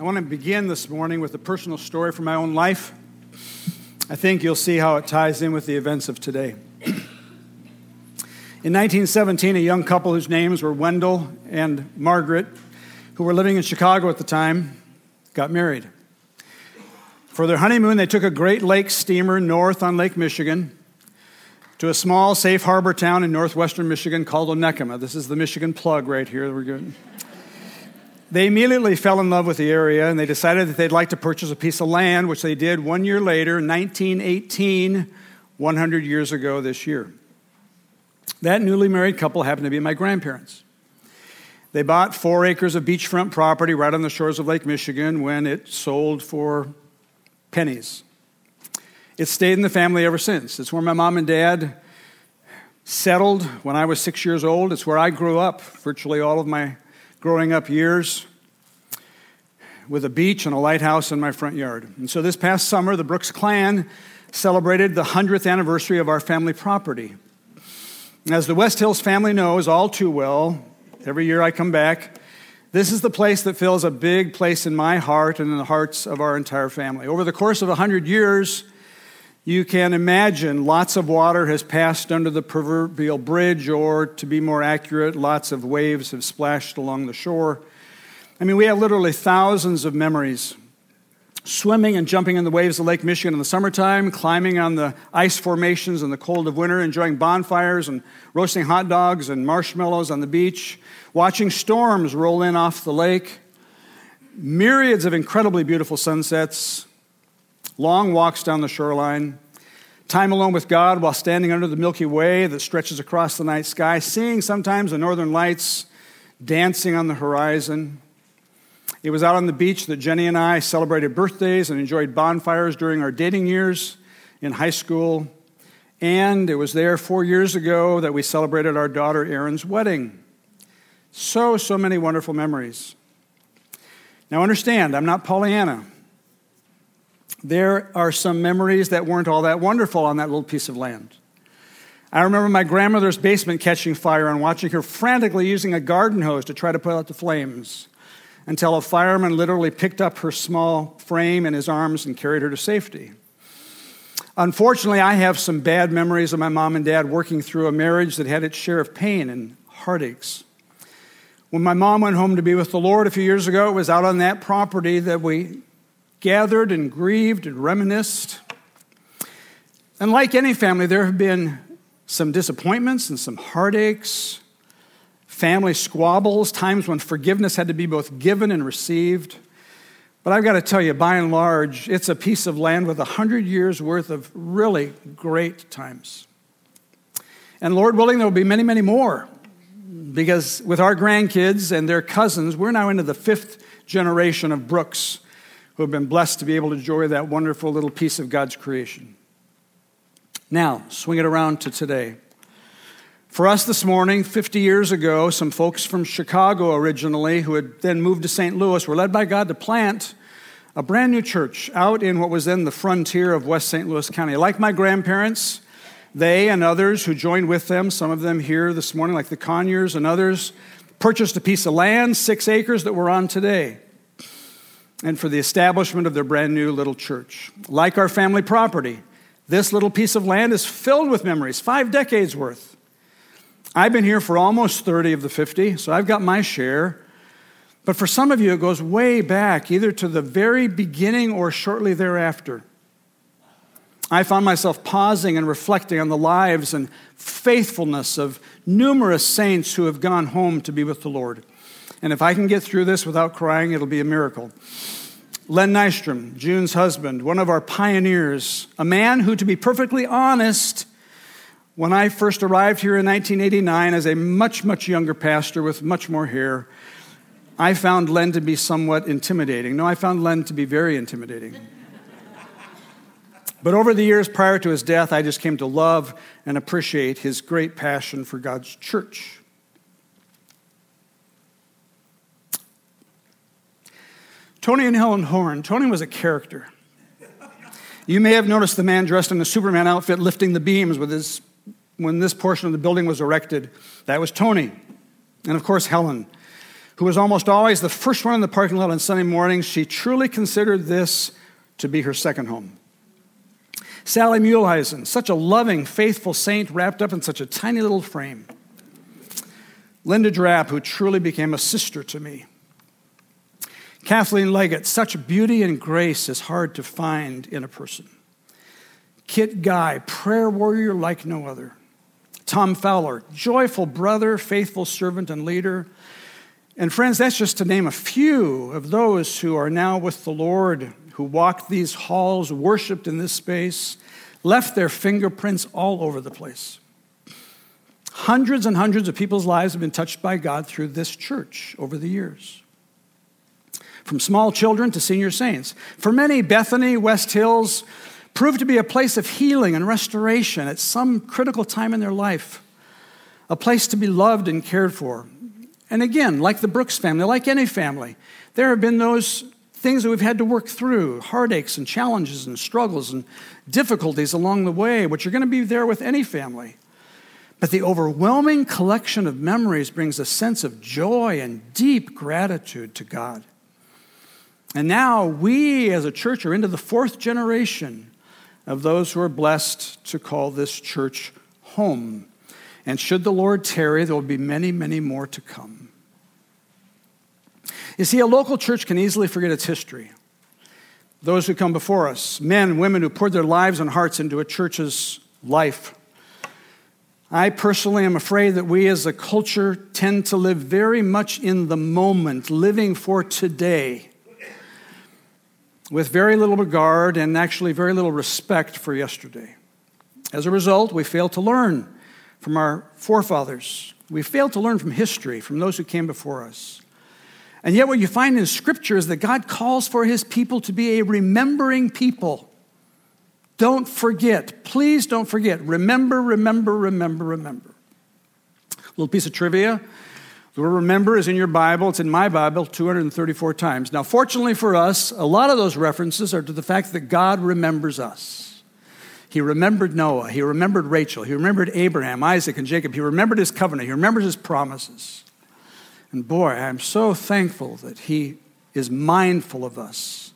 I want to begin this morning with a personal story from my own life. I think you'll see how it ties in with the events of today. In 1917, a young couple whose names were Wendell and Margaret, who were living in Chicago at the time, got married. For their honeymoon, they took a Great Lakes steamer north on Lake Michigan to a small safe harbor town in northwestern Michigan called Onekama. This is the Michigan plug right here. We're good. They immediately fell in love with the area and they decided that they'd like to purchase a piece of land, which they did one year later, 1918, 100 years ago this year. That newly married couple happened to be my grandparents. They bought four acres of beachfront property right on the shores of Lake Michigan when it sold for pennies. It's stayed in the family ever since. It's where my mom and dad settled when I was six years old. It's where I grew up virtually all of my growing up years with a beach and a lighthouse in my front yard. And so this past summer, the Brooks clan celebrated the 100th anniversary of our family property. As the West Hills family knows all too well, every year I come back, this is the place that fills a big place in my heart and in the hearts of our entire family. Over the course of 100 years, you can imagine lots of water has passed under the proverbial bridge, or to be more accurate, lots of waves have splashed along the shore. I mean, we have literally thousands of memories. Swimming and jumping in the waves of Lake Michigan in the summertime, climbing on the ice formations in the cold of winter, enjoying bonfires and roasting hot dogs and marshmallows on the beach, watching storms roll in off the lake, myriads of incredibly beautiful sunsets, long walks down the shoreline, time alone with God while standing under the Milky Way that stretches across the night sky, seeing sometimes the northern lights dancing on the horizon. It was out on the beach that Jenny and I celebrated birthdays and enjoyed bonfires during our dating years in high school. And it was there four years ago that we celebrated our daughter Erin's wedding. So, so many wonderful memories. Now, understand, I'm not Pollyanna there are some memories that weren't all that wonderful on that little piece of land. I remember my grandmother's basement catching fire and watching her frantically using a garden hose to try to put out the flames until a fireman literally picked up her small frame in his arms and carried her to safety. Unfortunately, I have some bad memories of my mom and dad working through a marriage that had its share of pain and heartaches. When my mom went home to be with the Lord a few years ago, it was out on that property that we gathered and grieved and reminisced. And like any family, there have been some disappointments and some heartaches, family squabbles, times when forgiveness had to be both given and received. But I've got to tell you, by and large, it's a piece of land with a hundred years worth of really great times. And Lord willing, there will be many, many more. Because with our grandkids and their cousins, we're now into the fifth generation of Brooks who have been blessed to be able to enjoy that wonderful little piece of God's creation. Now, swing it around to today. For us this morning, 50 years ago, some folks from Chicago originally, who had then moved to St. Louis, were led by God to plant a brand new church out in what was then the frontier of West St. Louis County. Like my grandparents, they and others who joined with them, some of them here this morning, like the Conyers and others, purchased a piece of land, six acres, that we're on today and for the establishment of their brand new little church. Like our family property, this little piece of land is filled with memories, five decades worth. I've been here for almost 30 of the 50, so I've got my share. But for some of you, it goes way back, either to the very beginning or shortly thereafter. I found myself pausing and reflecting on the lives and faithfulness of numerous saints who have gone home to be with the Lord. And if I can get through this without crying, it'll be a miracle. Len Nystrom, June's husband, one of our pioneers, a man who, to be perfectly honest, when I first arrived here in 1989 as a much, much younger pastor with much more hair, I found Len to be somewhat intimidating. No, I found Len to be very intimidating. but over the years prior to his death, I just came to love and appreciate his great passion for God's church. Tony and Helen Horn. Tony was a character. You may have noticed the man dressed in a Superman outfit lifting the beams with his, when this portion of the building was erected. That was Tony. And of course, Helen, who was almost always the first one in the parking lot on Sunday mornings, she truly considered this to be her second home. Sally Muehlheisen, such a loving, faithful saint wrapped up in such a tiny little frame. Linda Drapp, who truly became a sister to me. Kathleen Leggett, such beauty and grace is hard to find in a person. Kit Guy, prayer warrior like no other. Tom Fowler, joyful brother, faithful servant and leader. And friends, that's just to name a few of those who are now with the Lord, who walked these halls, worshiped in this space, left their fingerprints all over the place. Hundreds and hundreds of people's lives have been touched by God through this church over the years. From small children to senior saints. For many, Bethany, West Hills proved to be a place of healing and restoration at some critical time in their life, a place to be loved and cared for. And again, like the Brooks family, like any family, there have been those things that we've had to work through heartaches and challenges and struggles and difficulties along the way, which are going to be there with any family. But the overwhelming collection of memories brings a sense of joy and deep gratitude to God. And now we as a church are into the fourth generation of those who are blessed to call this church home. And should the Lord tarry, there will be many, many more to come. You see, a local church can easily forget its history. Those who come before us, men, women who poured their lives and hearts into a church's life, I personally am afraid that we as a culture tend to live very much in the moment, living for today, with very little regard and actually very little respect for yesterday. As a result, we fail to learn from our forefathers. We fail to learn from history, from those who came before us. And yet, what you find in Scripture is that God calls for His people to be a remembering people. Don't forget. Please don't forget. Remember, remember, remember, remember. A little piece of trivia. The word remember is in your Bible. It's in my Bible 234 times. Now, fortunately for us, a lot of those references are to the fact that God remembers us. He remembered Noah. He remembered Rachel. He remembered Abraham, Isaac, and Jacob. He remembered his covenant. He remembered his promises. And boy, I'm so thankful that he is mindful of us.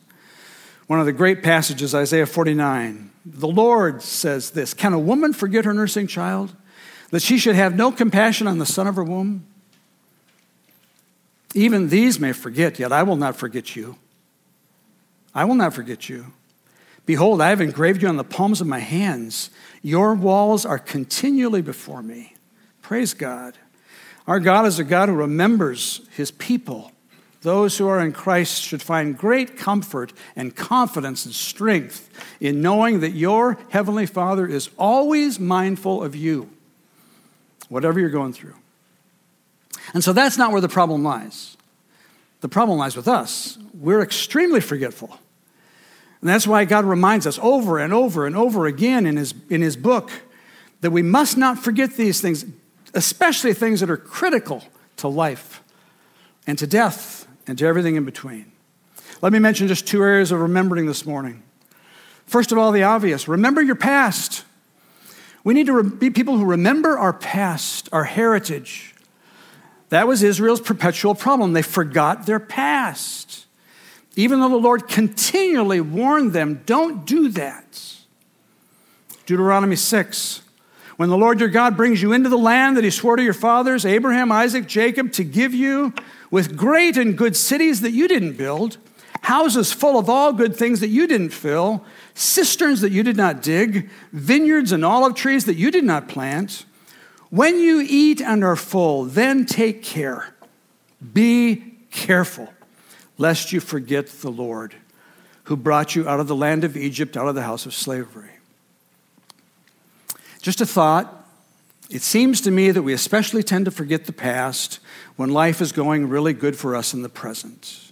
One of the great passages, Isaiah 49, the Lord says this Can a woman forget her nursing child? That she should have no compassion on the son of her womb? Even these may forget, yet I will not forget you. I will not forget you. Behold, I have engraved you on the palms of my hands. Your walls are continually before me. Praise God. Our God is a God who remembers his people those who are in Christ should find great comfort and confidence and strength in knowing that your Heavenly Father is always mindful of you, whatever you're going through. And so that's not where the problem lies. The problem lies with us. We're extremely forgetful. And that's why God reminds us over and over and over again in his, in his book that we must not forget these things, especially things that are critical to life and to death and to everything in between. Let me mention just two areas of remembering this morning. First of all, the obvious remember your past. We need to be people who remember our past, our heritage. That was Israel's perpetual problem. They forgot their past. Even though the Lord continually warned them, don't do that. Deuteronomy 6. When the Lord your God brings you into the land that he swore to your fathers, Abraham, Isaac, Jacob, to give you, with great and good cities that you didn't build, houses full of all good things that you didn't fill, cisterns that you did not dig, vineyards and olive trees that you did not plant. When you eat and are full, then take care. Be careful, lest you forget the Lord who brought you out of the land of Egypt, out of the house of slavery. Just a thought it seems to me that we especially tend to forget the past when life is going really good for us in the present.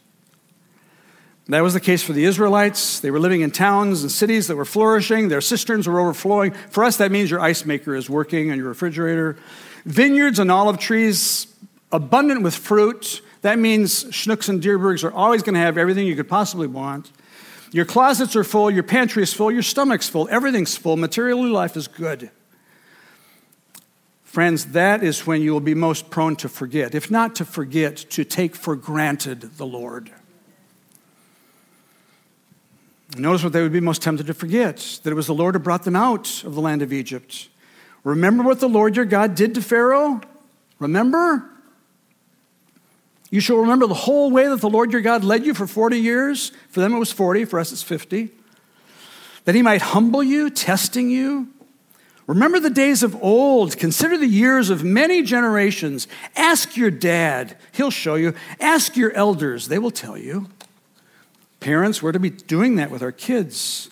That was the case for the Israelites. They were living in towns and cities that were flourishing. Their cisterns were overflowing. For us, that means your ice maker is working and your refrigerator. Vineyards and olive trees, abundant with fruit. That means Schnucks and Dierbergs are always going to have everything you could possibly want. Your closets are full, your pantry is full, your stomach's full, everything's full. Materially, life is good. Friends, that is when you will be most prone to forget. If not to forget, to take for granted the Lord. Notice what they would be most tempted to forget that it was the Lord who brought them out of the land of Egypt. Remember what the Lord your God did to Pharaoh? Remember? You shall remember the whole way that the Lord your God led you for 40 years. For them it was 40, for us it's 50. That he might humble you, testing you, Remember the days of old. Consider the years of many generations. Ask your dad, he'll show you. Ask your elders, they will tell you. Parents, we're to be doing that with our kids,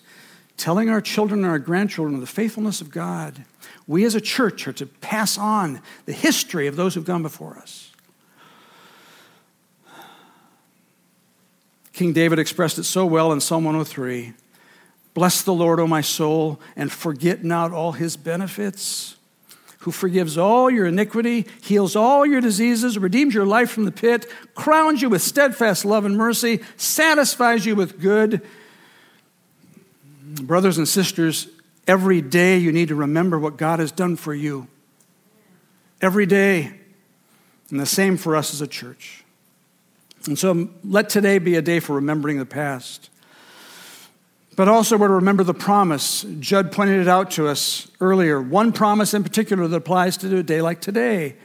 telling our children and our grandchildren of the faithfulness of God. We as a church are to pass on the history of those who've gone before us. King David expressed it so well in Psalm 103. Bless the Lord, O my soul, and forget not all his benefits, who forgives all your iniquity, heals all your diseases, redeems your life from the pit, crowns you with steadfast love and mercy, satisfies you with good. Brothers and sisters, every day you need to remember what God has done for you. Every day. And the same for us as a church. And so let today be a day for remembering the past. But also, we're to remember the promise. Judd pointed it out to us earlier. One promise in particular that applies to a day like today.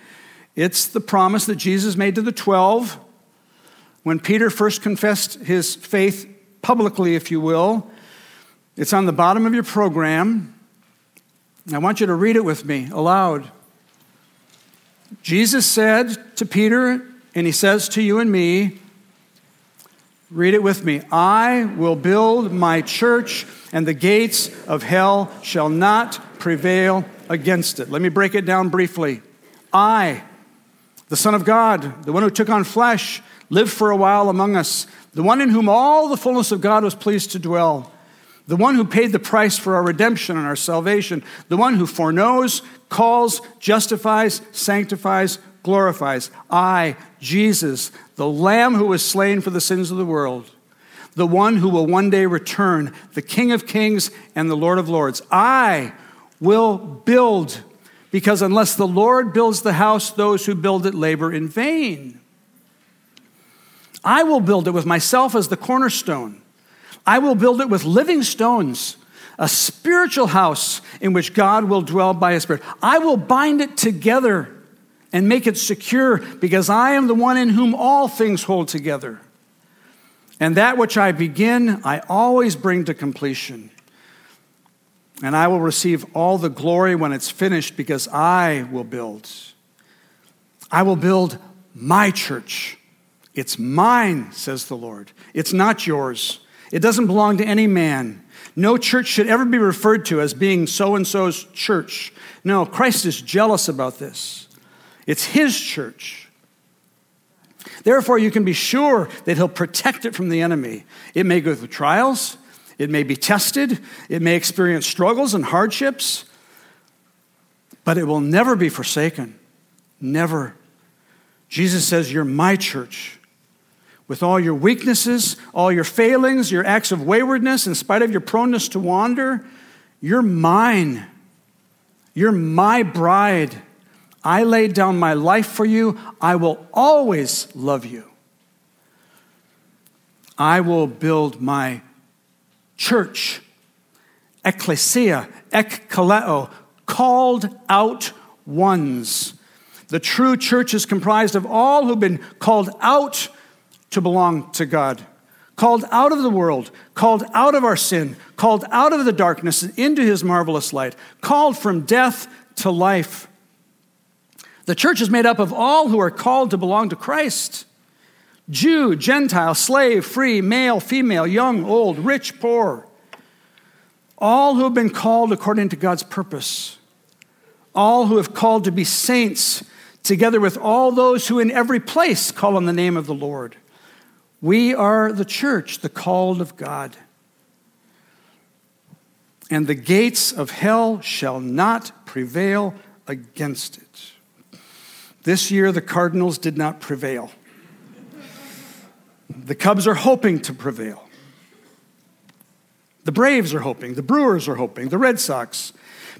It's the promise that Jesus made to the 12 when Peter first confessed his faith publicly, if you will. It's on the bottom of your program. I want you to read it with me aloud. Jesus said to Peter, and he says to you and me, Read it with me. I will build my church, and the gates of hell shall not prevail against it. Let me break it down briefly. I, the Son of God, the one who took on flesh, lived for a while among us, the one in whom all the fullness of God was pleased to dwell, the one who paid the price for our redemption and our salvation, the one who foreknows, calls, justifies, sanctifies, glorifies. I, Jesus, the Lamb who was slain for the sins of the world, the one who will one day return, the King of kings and the Lord of lords. I will build, because unless the Lord builds the house, those who build it labor in vain. I will build it with myself as the cornerstone. I will build it with living stones, a spiritual house in which God will dwell by his Spirit. I will bind it together and make it secure, because I am the one in whom all things hold together. And that which I begin, I always bring to completion. And I will receive all the glory when it's finished, because I will build. I will build my church. It's mine, says the Lord. It's not yours. It doesn't belong to any man. No church should ever be referred to as being so and so's church. No, Christ is jealous about this. It's His church. Therefore, you can be sure that He'll protect it from the enemy. It may go through trials, it may be tested, it may experience struggles and hardships, but it will never be forsaken. Never. Jesus says, You're my church. With all your weaknesses, all your failings, your acts of waywardness, in spite of your proneness to wander, you're mine. You're my bride. I laid down my life for you. I will always love you. I will build my church, ecclesia, ekkaleo, called out ones. The true church is comprised of all who've been called out to belong to God, called out of the world, called out of our sin, called out of the darkness and into his marvelous light, called from death to life. The church is made up of all who are called to belong to Christ Jew, Gentile, slave, free, male, female, young, old, rich, poor. All who have been called according to God's purpose. All who have called to be saints, together with all those who in every place call on the name of the Lord. We are the church, the called of God. And the gates of hell shall not prevail against it. This year, the Cardinals did not prevail. The Cubs are hoping to prevail. The Braves are hoping. The Brewers are hoping. The Red Sox.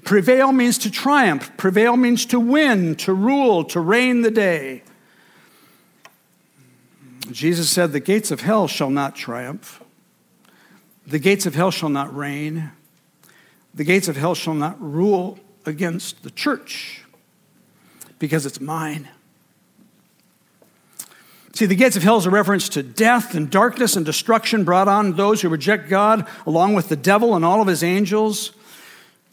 Prevail means to triumph. Prevail means to win, to rule, to reign the day. Jesus said, The gates of hell shall not triumph. The gates of hell shall not reign. The gates of hell shall not rule against the church because it's mine. See, the gates of hell is a reference to death and darkness and destruction brought on those who reject God, along with the devil and all of his angels.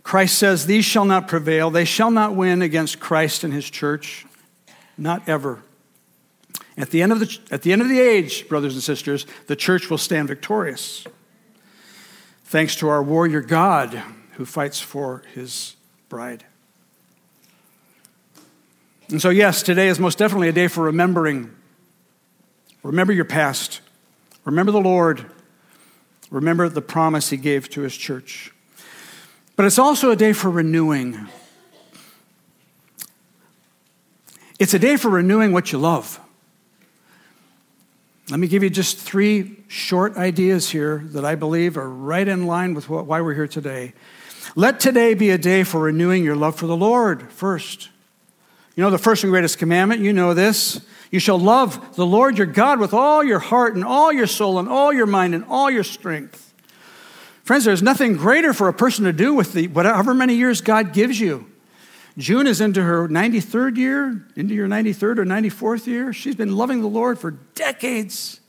Christ says, These shall not prevail. They shall not win against Christ and his church. Not ever. At the end of the, at the, end of the age, brothers and sisters, the church will stand victorious. Thanks to our warrior God who fights for his bride. And so, yes, today is most definitely a day for remembering Remember your past. Remember the Lord. Remember the promise He gave to His church. But it's also a day for renewing. It's a day for renewing what you love. Let me give you just three short ideas here that I believe are right in line with what, why we're here today. Let today be a day for renewing your love for the Lord first. You know the first and greatest commandment, you know this. You shall love the Lord your God with all your heart and all your soul and all your mind and all your strength. Friends, there's nothing greater for a person to do with the whatever many years God gives you. June is into her 93rd year, into your 93rd or 94th year. She's been loving the Lord for decades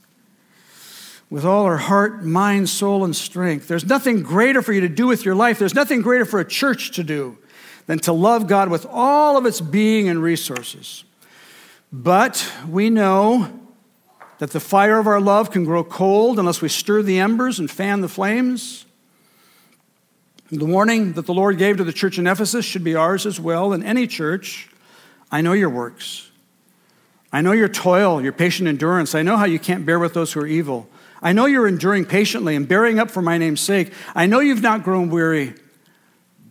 with all her heart, mind, soul, and strength. There's nothing greater for you to do with your life. There's nothing greater for a church to do than to love God with all of its being and resources. But we know that the fire of our love can grow cold unless we stir the embers and fan the flames. The warning that the Lord gave to the church in Ephesus should be ours as well in any church. I know your works. I know your toil, your patient endurance. I know how you can't bear with those who are evil. I know you're enduring patiently and bearing up for my name's sake. I know you've not grown weary.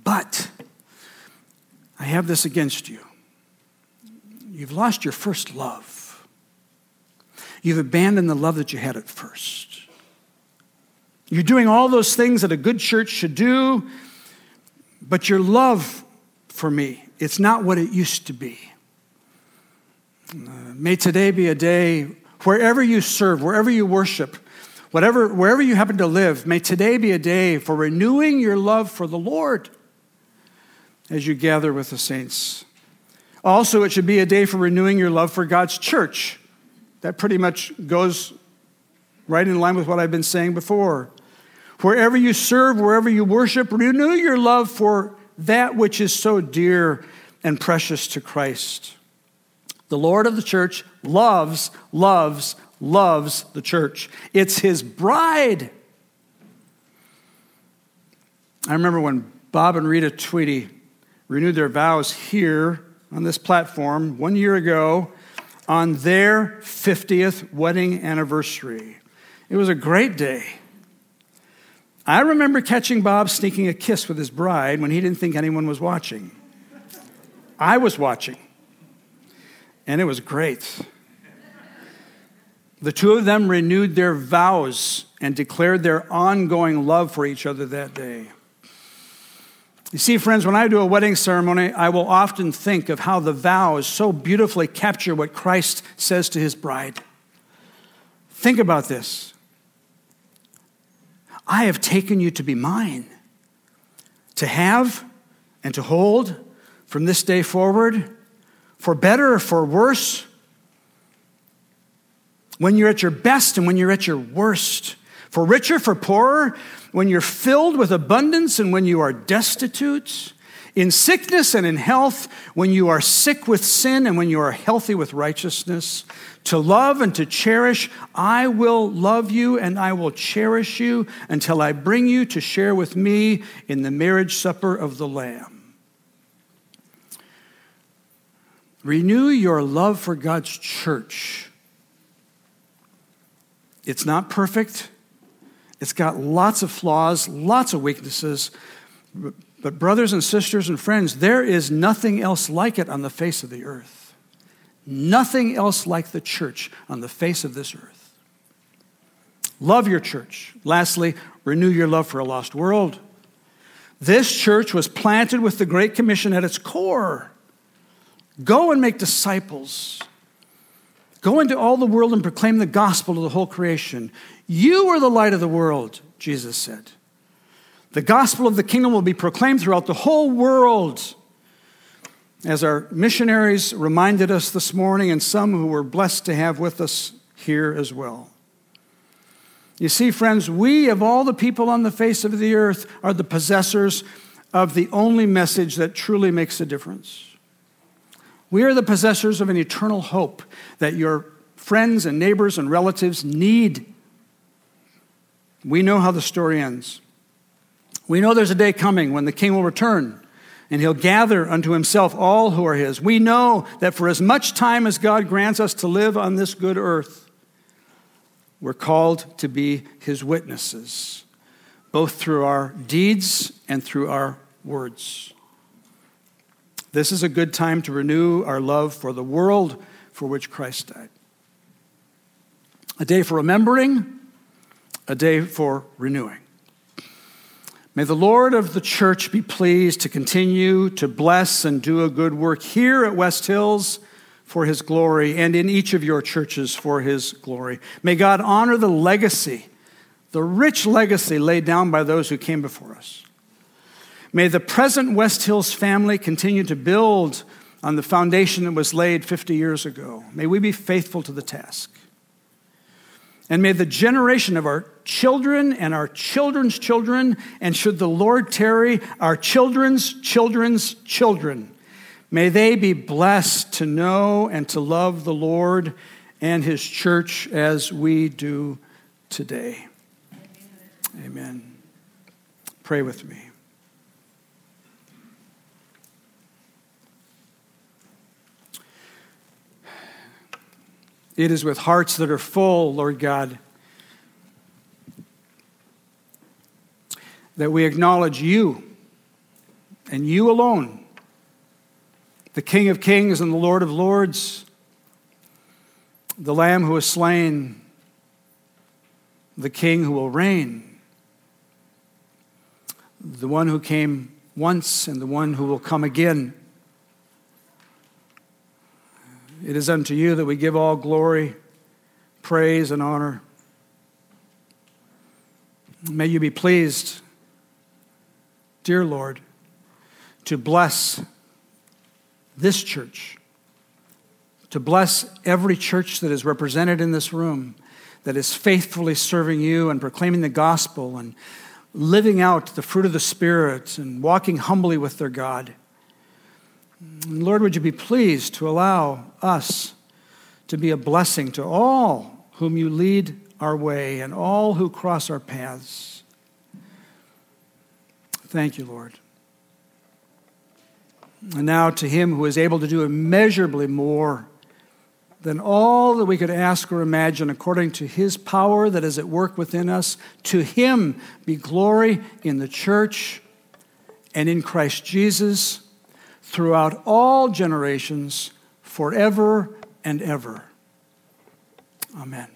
But I have this against you You've lost your first love. You've abandoned the love that you had at first. You're doing all those things that a good church should do, but your love for me, it's not what it used to be. Uh, may today be a day wherever you serve, wherever you worship, whatever, wherever you happen to live, may today be a day for renewing your love for the Lord as you gather with the saints. Also, it should be a day for renewing your love for God's church. That pretty much goes right in line with what I've been saying before. Wherever you serve, wherever you worship, renew your love for that which is so dear and precious to Christ. The Lord of the church loves, loves, loves the church. It's his bride. I remember when Bob and Rita Tweedy renewed their vows here on this platform one year ago on their 50th wedding anniversary. It was a great day. I remember catching Bob sneaking a kiss with his bride when he didn't think anyone was watching. I was watching, and it was great. The two of them renewed their vows and declared their ongoing love for each other that day. You see, friends, when I do a wedding ceremony, I will often think of how the vows so beautifully capture what Christ says to his bride. Think about this. I have taken you to be mine, to have and to hold from this day forward, for better or for worse, when you're at your best and when you're at your worst, for richer, for poorer, when you're filled with abundance and when you are destitute, in sickness and in health, when you are sick with sin and when you are healthy with righteousness, to love and to cherish, I will love you and I will cherish you until I bring you to share with me in the marriage supper of the Lamb. Renew your love for God's church. It's not perfect. It's got lots of flaws, lots of weaknesses. But, brothers and sisters and friends, there is nothing else like it on the face of the earth. Nothing else like the church on the face of this earth. Love your church. Lastly, renew your love for a lost world. This church was planted with the Great Commission at its core. Go and make disciples. Go into all the world and proclaim the gospel to the whole creation. You are the light of the world, Jesus said. The gospel of the kingdom will be proclaimed throughout the whole world. As our missionaries reminded us this morning, and some who were blessed to have with us here as well. You see, friends, we, of all the people on the face of the earth, are the possessors of the only message that truly makes a difference. We are the possessors of an eternal hope that your friends and neighbors and relatives need. We know how the story ends. We know there's a day coming when the king will return and he'll gather unto himself all who are his. We know that for as much time as God grants us to live on this good earth, we're called to be his witnesses, both through our deeds and through our words. This is a good time to renew our love for the world for which Christ died. A day for remembering, a day for renewing. May the Lord of the church be pleased to continue to bless and do a good work here at West Hills for his glory and in each of your churches for his glory. May God honor the legacy, the rich legacy laid down by those who came before us. May the present West Hills family continue to build on the foundation that was laid 50 years ago. May we be faithful to the task. And may the generation of our children and our children's children, and should the Lord tarry, our children's children's children, May they be blessed to know and to love the Lord and his church as we do today. Amen. Pray with me. It is with hearts that are full, Lord God, that we acknowledge you and you alone the King of Kings and the Lord of Lords, the Lamb who was slain, the King who will reign, the one who came once and the one who will come again. It is unto you that we give all glory, praise, and honor. May you be pleased, dear Lord, to bless this church, to bless every church that is represented in this room, that is faithfully serving you and proclaiming the gospel and living out the fruit of the Spirit and walking humbly with their God. Lord, would you be pleased to allow us to be a blessing to all whom you lead our way and all who cross our paths? Thank you, Lord. And now to him who is able to do immeasurably more than all that we could ask or imagine, according to his power that is at work within us, to him be glory in the church and in Christ Jesus throughout all generations, forever and ever. Amen.